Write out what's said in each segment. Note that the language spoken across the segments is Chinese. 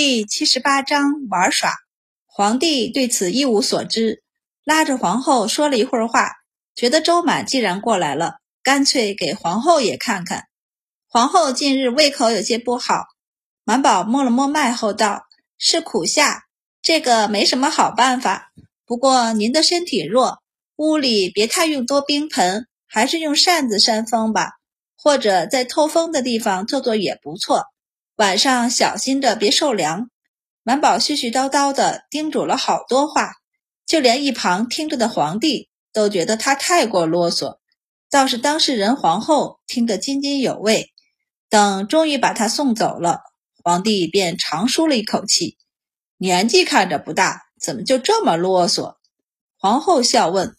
第七十八章玩耍。皇帝对此一无所知，拉着皇后说了一会儿话，觉得周满既然过来了，干脆给皇后也看看。皇后近日胃口有些不好，满宝摸了摸脉后道：“是苦夏，这个没什么好办法。不过您的身体弱，屋里别太用多冰盆，还是用扇子扇风吧，或者在透风的地方坐坐也不错。晚上小心着，别受凉。”满宝絮絮叨叨地叮嘱了好多话，就连一旁听着的皇帝都觉得他太过啰嗦，倒是当事人皇后听得津津有味。等终于把他送走了，皇帝便长舒了一口气。年纪看着不大，怎么就这么啰嗦？皇后笑问：“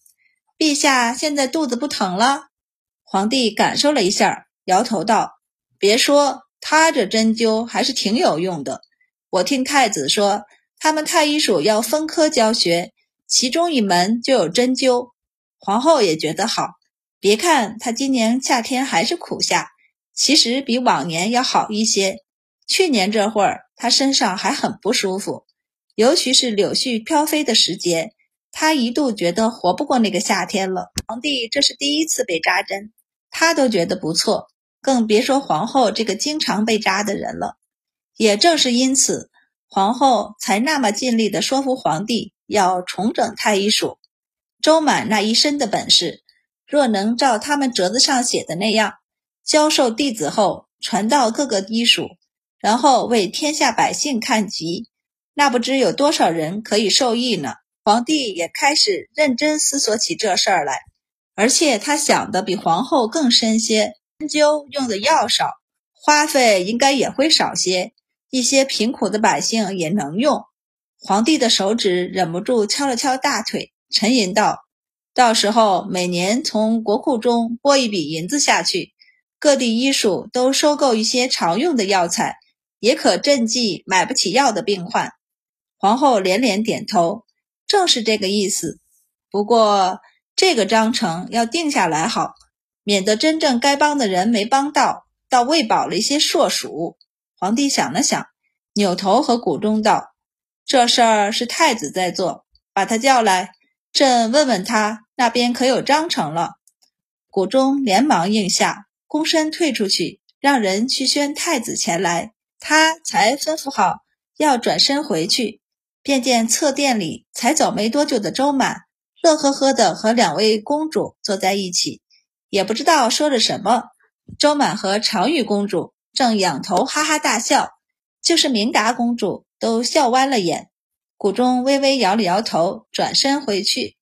陛下现在肚子不疼了？”皇帝感受了一下，摇头道：“别说，他这针灸还是挺有用的。”我听太子说，他们太医署要分科教学，其中一门就有针灸。皇后也觉得好，别看他今年夏天还是苦夏，其实比往年要好一些。去年这会儿，他身上还很不舒服，尤其是柳絮飘飞的时节，他一度觉得活不过那个夏天了。皇帝这是第一次被扎针，他都觉得不错，更别说皇后这个经常被扎的人了。也正是因此，皇后才那么尽力地说服皇帝要重整太医署。周满那一身的本事，若能照他们折子上写的那样教授弟子后传到各个医署，然后为天下百姓看疾，那不知有多少人可以受益呢？皇帝也开始认真思索起这事儿来，而且他想的比皇后更深些。针灸用的药少，花费应该也会少些。一些贫苦的百姓也能用。皇帝的手指忍不住敲了敲大腿，沉吟道：“到时候每年从国库中拨一笔银子下去，各地医署都收购一些常用的药材，也可赈济买不起药的病患。”皇后连连点头，正是这个意思。不过这个章程要定下来好，免得真正该帮的人没帮到，倒喂饱了一些硕鼠。皇帝想了想，扭头和谷中道：“这事儿是太子在做，把他叫来，朕问问他那边可有章程了。”谷中连忙应下，躬身退出去，让人去宣太子前来。他才吩咐好要转身回去，便见侧殿里才走没多久的周满，乐呵呵的和两位公主坐在一起，也不知道说着什么。周满和长玉公主。正仰头哈哈大笑，就是明达公主都笑弯了眼。谷中微微摇了摇头，转身回去。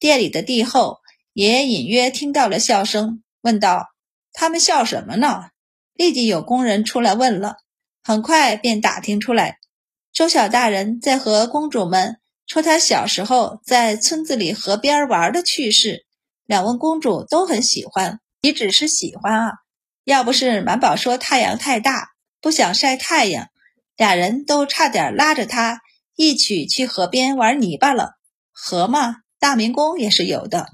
店里的帝后也隐约听到了笑声，问道：“他们笑什么呢？”立即有工人出来问了，很快便打听出来，周小大人在和公主们说他小时候在村子里河边玩的趣事。两位公主都很喜欢，你只是喜欢啊。要不是满宝说太阳太大，不想晒太阳，俩人都差点拉着他一起去河边玩泥巴了。河嘛，大明宫也是有的，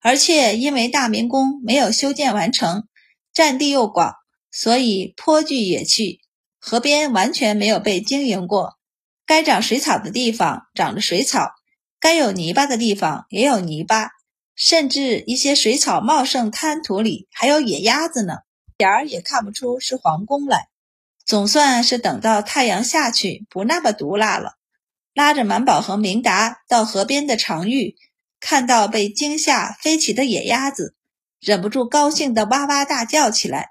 而且因为大明宫没有修建完成，占地又广，所以颇具野趣。河边完全没有被经营过，该长水草的地方长着水草，该有泥巴的地方也有泥巴，甚至一些水草茂盛滩涂里还有野鸭子呢。点儿也看不出是皇宫来，总算是等到太阳下去不那么毒辣了。拉着满宝和明达到河边的常玉，看到被惊吓飞起的野鸭子，忍不住高兴的哇哇大叫起来。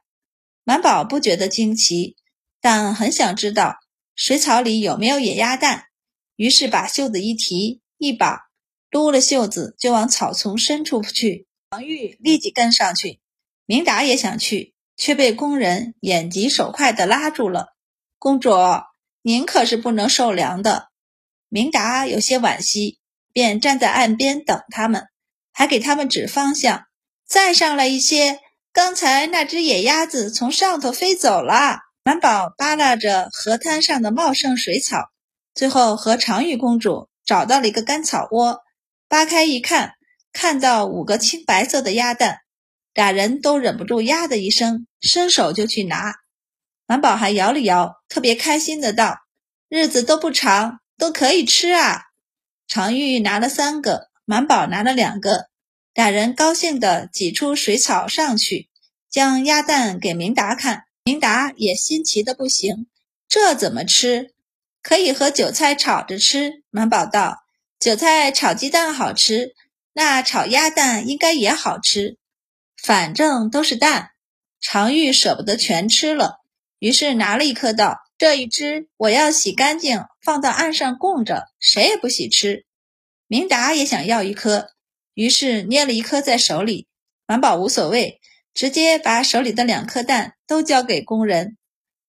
满宝不觉得惊奇，但很想知道水草里有没有野鸭蛋，于是把袖子一提，一把撸了袖子就往草丛深处去。常玉立即跟上去，明达也想去。却被工人眼疾手快地拉住了。公主，您可是不能受凉的。明达有些惋惜，便站在岸边等他们，还给他们指方向。再上来一些，刚才那只野鸭子从上头飞走了。满宝扒拉着河滩上的茂盛水草，最后和长玉公主找到了一个干草窝，扒开一看，看到五个青白色的鸭蛋。俩人都忍不住呀的一声，伸手就去拿。满宝还摇了摇，特别开心的道：“日子都不长，都可以吃啊。常玉拿了三个，满宝拿了两个，俩人高兴的挤出水草上去，将鸭蛋给明达看。明达也新奇的不行，这怎么吃？可以和韭菜炒着吃。满宝道：“韭菜炒鸡蛋好吃，那炒鸭蛋应该也好吃。反正都是蛋。”常玉舍不得全吃了，于是拿了一颗道：“这一只我要洗干净，放到岸上供着，谁也不许吃。”明达也想要一颗，于是捏了一颗在手里。满宝无所谓。直接把手里的两颗蛋都交给工人，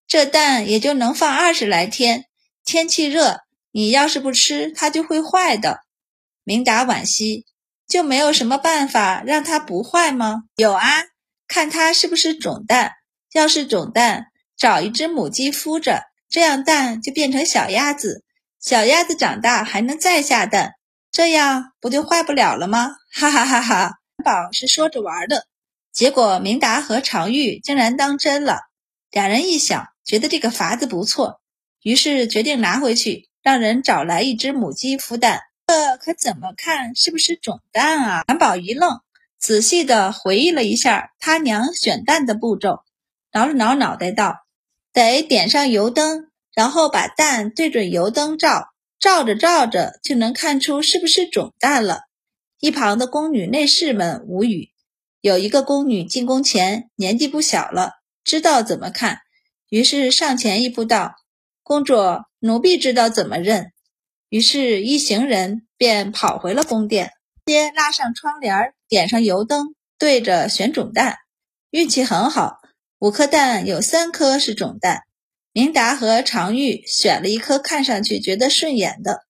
这蛋也就能放二十来天。天气热，你要是不吃，它就会坏的。明达惋惜，就没有什么办法让它不坏吗？有啊，看它是不是种蛋。要是种蛋，找一只母鸡孵着，这样蛋就变成小鸭子。小鸭子长大还能再下蛋，这样不就坏不了了吗？哈哈哈哈！宝是说着玩的。结果明达和常玉竟然当真了，俩人一想，觉得这个法子不错，于是决定拿回去，让人找来一只母鸡孵蛋。这可怎么看是不是种蛋啊？满宝一愣，仔细的回忆了一下他娘选蛋的步骤，挠了挠脑袋道：“得点上油灯，然后把蛋对准油灯照，照着照着就能看出是不是种蛋了。”一旁的宫女内侍们无语。有一个宫女进宫前年纪不小了，知道怎么看，于是上前一步道：“公主，奴婢知道怎么认。”于是，一行人便跑回了宫殿，先拉上窗帘，点上油灯，对着选种蛋。运气很好，五颗蛋有三颗是种蛋。明达和常玉选了一颗看上去觉得顺眼的，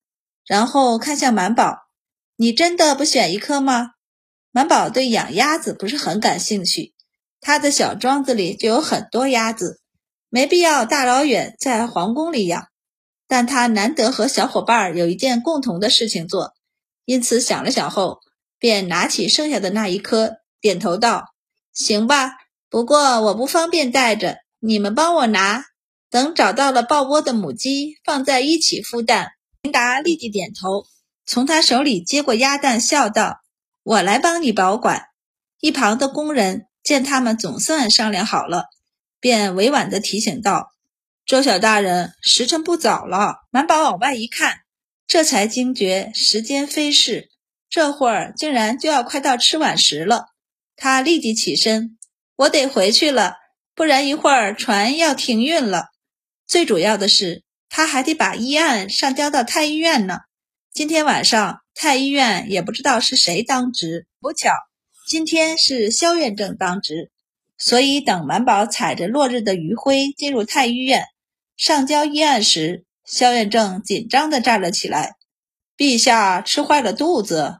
然后看向满宝：“你真的不选一颗吗？”满宝对养鸭子不是很感兴趣，他的小庄子里就有很多鸭子，没必要大老远在皇宫里养。但他难得和小伙伴有一件共同的事情做，因此想了想后，便拿起剩下的那一颗，点头道：“行吧，不过我不方便带着，你们帮我拿。等找到了抱窝的母鸡，放在一起孵蛋。”琳达立即点头，从他手里接过鸭蛋，笑道。我来帮你保管。一旁的工人见他们总算商量好了，便委婉地提醒道：“周小大人，时辰不早了。”满宝往外一看，这才惊觉时间飞逝，这会儿竟然就要快到吃晚时了。他立即起身：“我得回去了，不然一会儿船要停运了。最主要的是，他还得把医案上交到太医院呢。今天晚上。”太医院也不知道是谁当值，不巧今天是萧院正当值，所以等满宝踩着落日的余晖进入太医院上交医案时，萧院正紧张地站了起来。陛下吃坏了肚子，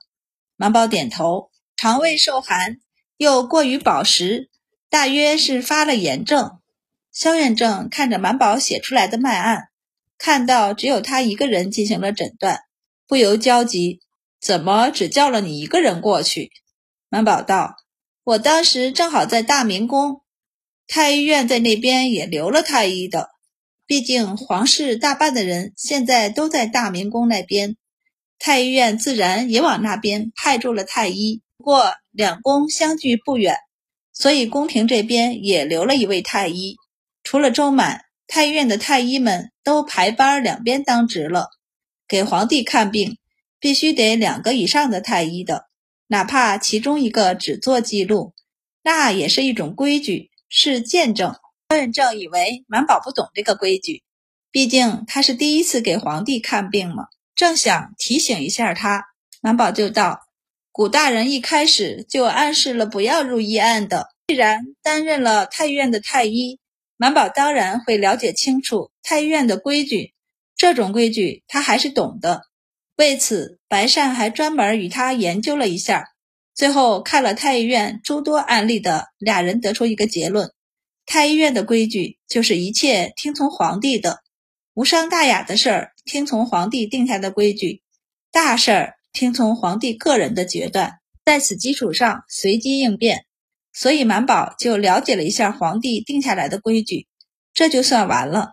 满宝点头，肠胃受寒又过于饱食，大约是发了炎症。萧院正看着满宝写出来的脉案，看到只有他一个人进行了诊断，不由焦急。怎么只叫了你一个人过去？满宝道：“我当时正好在大明宫，太医院在那边也留了太医的。毕竟皇室大半的人现在都在大明宫那边，太医院自然也往那边派驻了太医。不过两宫相距不远，所以宫廷这边也留了一位太医。除了周满，太医院的太医们都排班两边当值了，给皇帝看病。”必须得两个以上的太医的，哪怕其中一个只做记录，那也是一种规矩，是见证。萧远正以为满宝不懂这个规矩，毕竟他是第一次给皇帝看病嘛，正想提醒一下他，满宝就道：“古大人一开始就暗示了不要入医案的。既然担任了太医院的太医，满宝当然会了解清楚太医院的规矩，这种规矩他还是懂的。”为此，白善还专门与他研究了一下，最后看了太医院诸多案例的俩人得出一个结论：太医院的规矩就是一切听从皇帝的，无伤大雅的事儿听从皇帝定下的规矩，大事儿听从皇帝个人的决断，在此基础上随机应变。所以满宝就了解了一下皇帝定下来的规矩，这就算完了。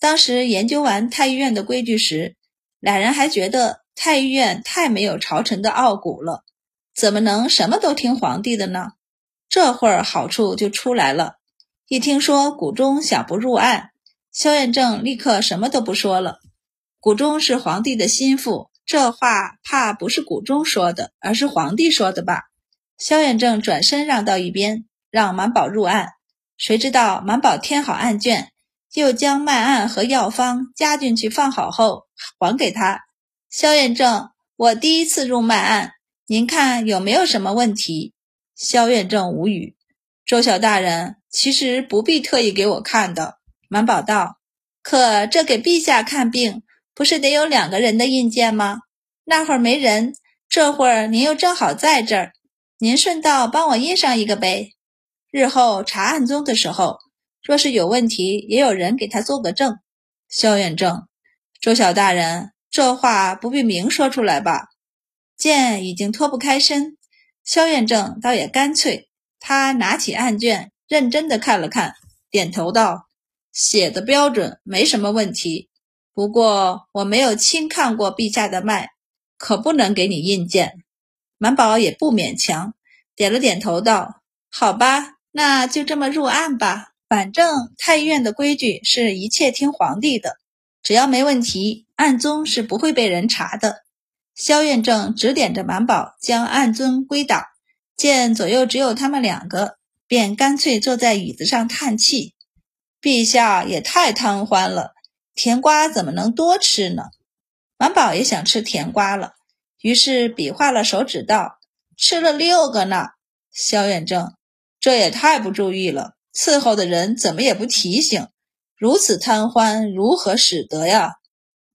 当时研究完太医院的规矩时，俩人还觉得太医院太没有朝臣的傲骨了，怎么能什么都听皇帝的呢？这会儿好处就出来了，一听说谷中想不入案，萧彦正立刻什么都不说了。谷中是皇帝的心腹，这话怕不是谷中说的，而是皇帝说的吧？萧彦正转身让到一边，让满宝入案。谁知道满宝填好案卷。又将脉案和药方加进去放好后还给他。萧院正，我第一次入脉案，您看有没有什么问题？萧院正无语。周小大人，其实不必特意给我看的。满宝道：“可这给陛下看病，不是得有两个人的印鉴吗？那会儿没人，这会儿您又正好在这儿，您顺道帮我印上一个呗。日后查案宗的时候。”若是有问题，也有人给他做个证。萧远正，周小大人，这话不必明说出来吧？剑已经脱不开身，萧远正倒也干脆。他拿起案卷，认真的看了看，点头道：“写的标准，没什么问题。不过我没有亲看过陛下的脉，可不能给你印鉴。”满宝也不勉强，点了点头道：“好吧，那就这么入案吧。”反正太医院的规矩是一切听皇帝的，只要没问题，案宗是不会被人查的。萧院正指点着满宝将案宗归档，见左右只有他们两个，便干脆坐在椅子上叹气：“陛下也太贪欢了，甜瓜怎么能多吃呢？”满宝也想吃甜瓜了，于是比划了手指道：“吃了六个呢。”萧远正，这也太不注意了。伺候的人怎么也不提醒，如此贪欢，如何使得呀？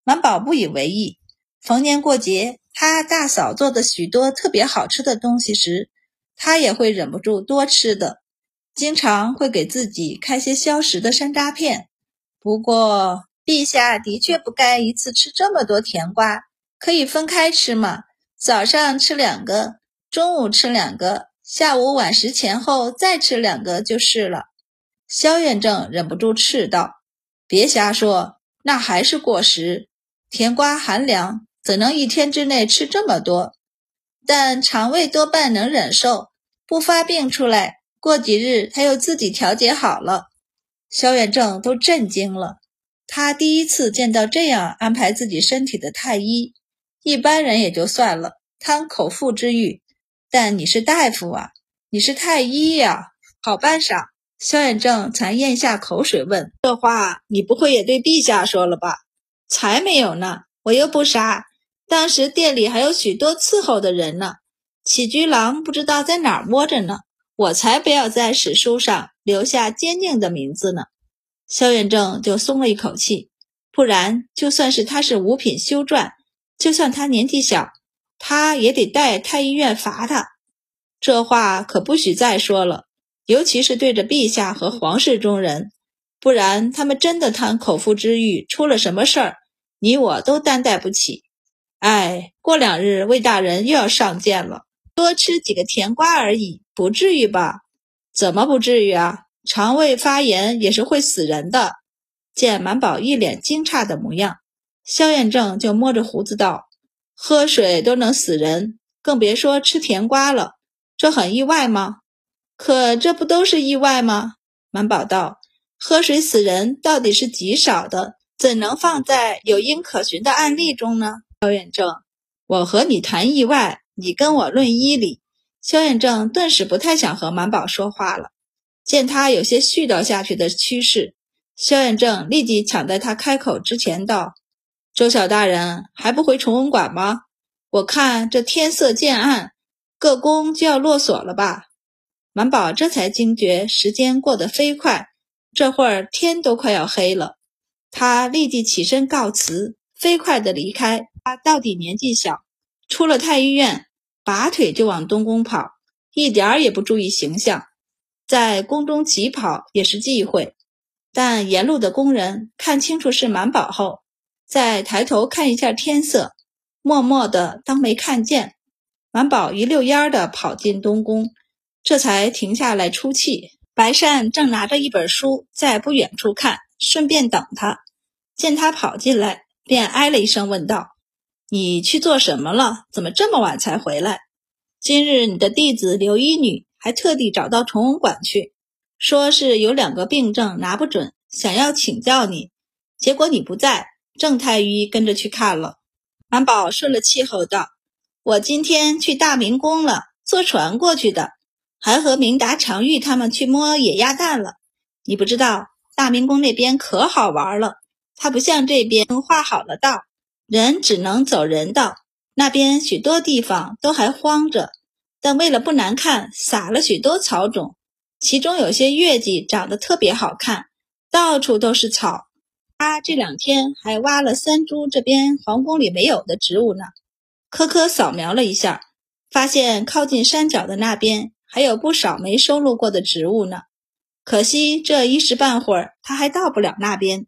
满宝不以为意。逢年过节，他大嫂做的许多特别好吃的东西时，他也会忍不住多吃的，经常会给自己开些消食的山楂片。不过，陛下的确不该一次吃这么多甜瓜，可以分开吃嘛。早上吃两个，中午吃两个，下午晚食前后再吃两个就是了。萧远正忍不住斥道：“别瞎说，那还是过时。甜瓜寒凉，怎能一天之内吃这么多？但肠胃多半能忍受，不发病出来。过几日他又自己调节好了。”萧远正都震惊了，他第一次见到这样安排自己身体的太医。一般人也就算了，贪口腹之欲，但你是大夫啊，你是太医呀，好办啥？萧远正才咽下口水，问：“这话你不会也对陛下说了吧？”“才没有呢，我又不傻。当时店里还有许多伺候的人呢，起居郎不知道在哪儿窝着呢，我才不要在史书上留下坚定的名字呢。”萧远正就松了一口气，不然就算是他是五品修撰，就算他年纪小，他也得带太医院罚他。这话可不许再说了。尤其是对着陛下和皇室中人，不然他们真的贪口腹之欲，出了什么事儿，你我都担待不起。哎，过两日魏大人又要上谏了，多吃几个甜瓜而已，不至于吧？怎么不至于啊？肠胃发炎也是会死人的。见满宝一脸惊诧的模样，萧彦正就摸着胡子道：“喝水都能死人，更别说吃甜瓜了。这很意外吗？”可这不都是意外吗？满宝道：“喝水死人到底是极少的，怎能放在有因可循的案例中呢？”萧远正，我和你谈意外，你跟我论医理。萧远正顿时不太想和满宝说话了。见他有些絮叨下去的趋势，萧远正立即抢在他开口之前道：“周小大人还不回崇文馆吗？我看这天色渐暗，各宫就要落锁了吧？”满宝这才惊觉时间过得飞快，这会儿天都快要黑了。他立即起身告辞，飞快地离开。他到底年纪小，出了太医院，拔腿就往东宫跑，一点儿也不注意形象，在宫中疾跑也是忌讳。但沿路的工人看清楚是满宝后，再抬头看一下天色，默默地当没看见。满宝一溜烟儿地跑进东宫。这才停下来出气。白善正拿着一本书在不远处看，顺便等他。见他跑进来，便哎了一声，问道：“你去做什么了？怎么这么晚才回来？今日你的弟子刘一女还特地找到崇文馆去，说是有两个病症拿不准，想要请教你。结果你不在，郑太医跟着去看了。”安宝顺了气后道：“我今天去大明宫了，坐船过去的。”还和明达、常玉他们去摸野鸭蛋了。你不知道，大明宫那边可好玩了。它不像这边画好了道，人只能走人道。那边许多地方都还荒着，但为了不难看，撒了许多草种。其中有些月季长得特别好看，到处都是草。他这两天还挖了三株这边皇宫里没有的植物呢。科科扫描了一下，发现靠近山脚的那边。还有不少没收录过的植物呢，可惜这一时半会儿他还到不了那边。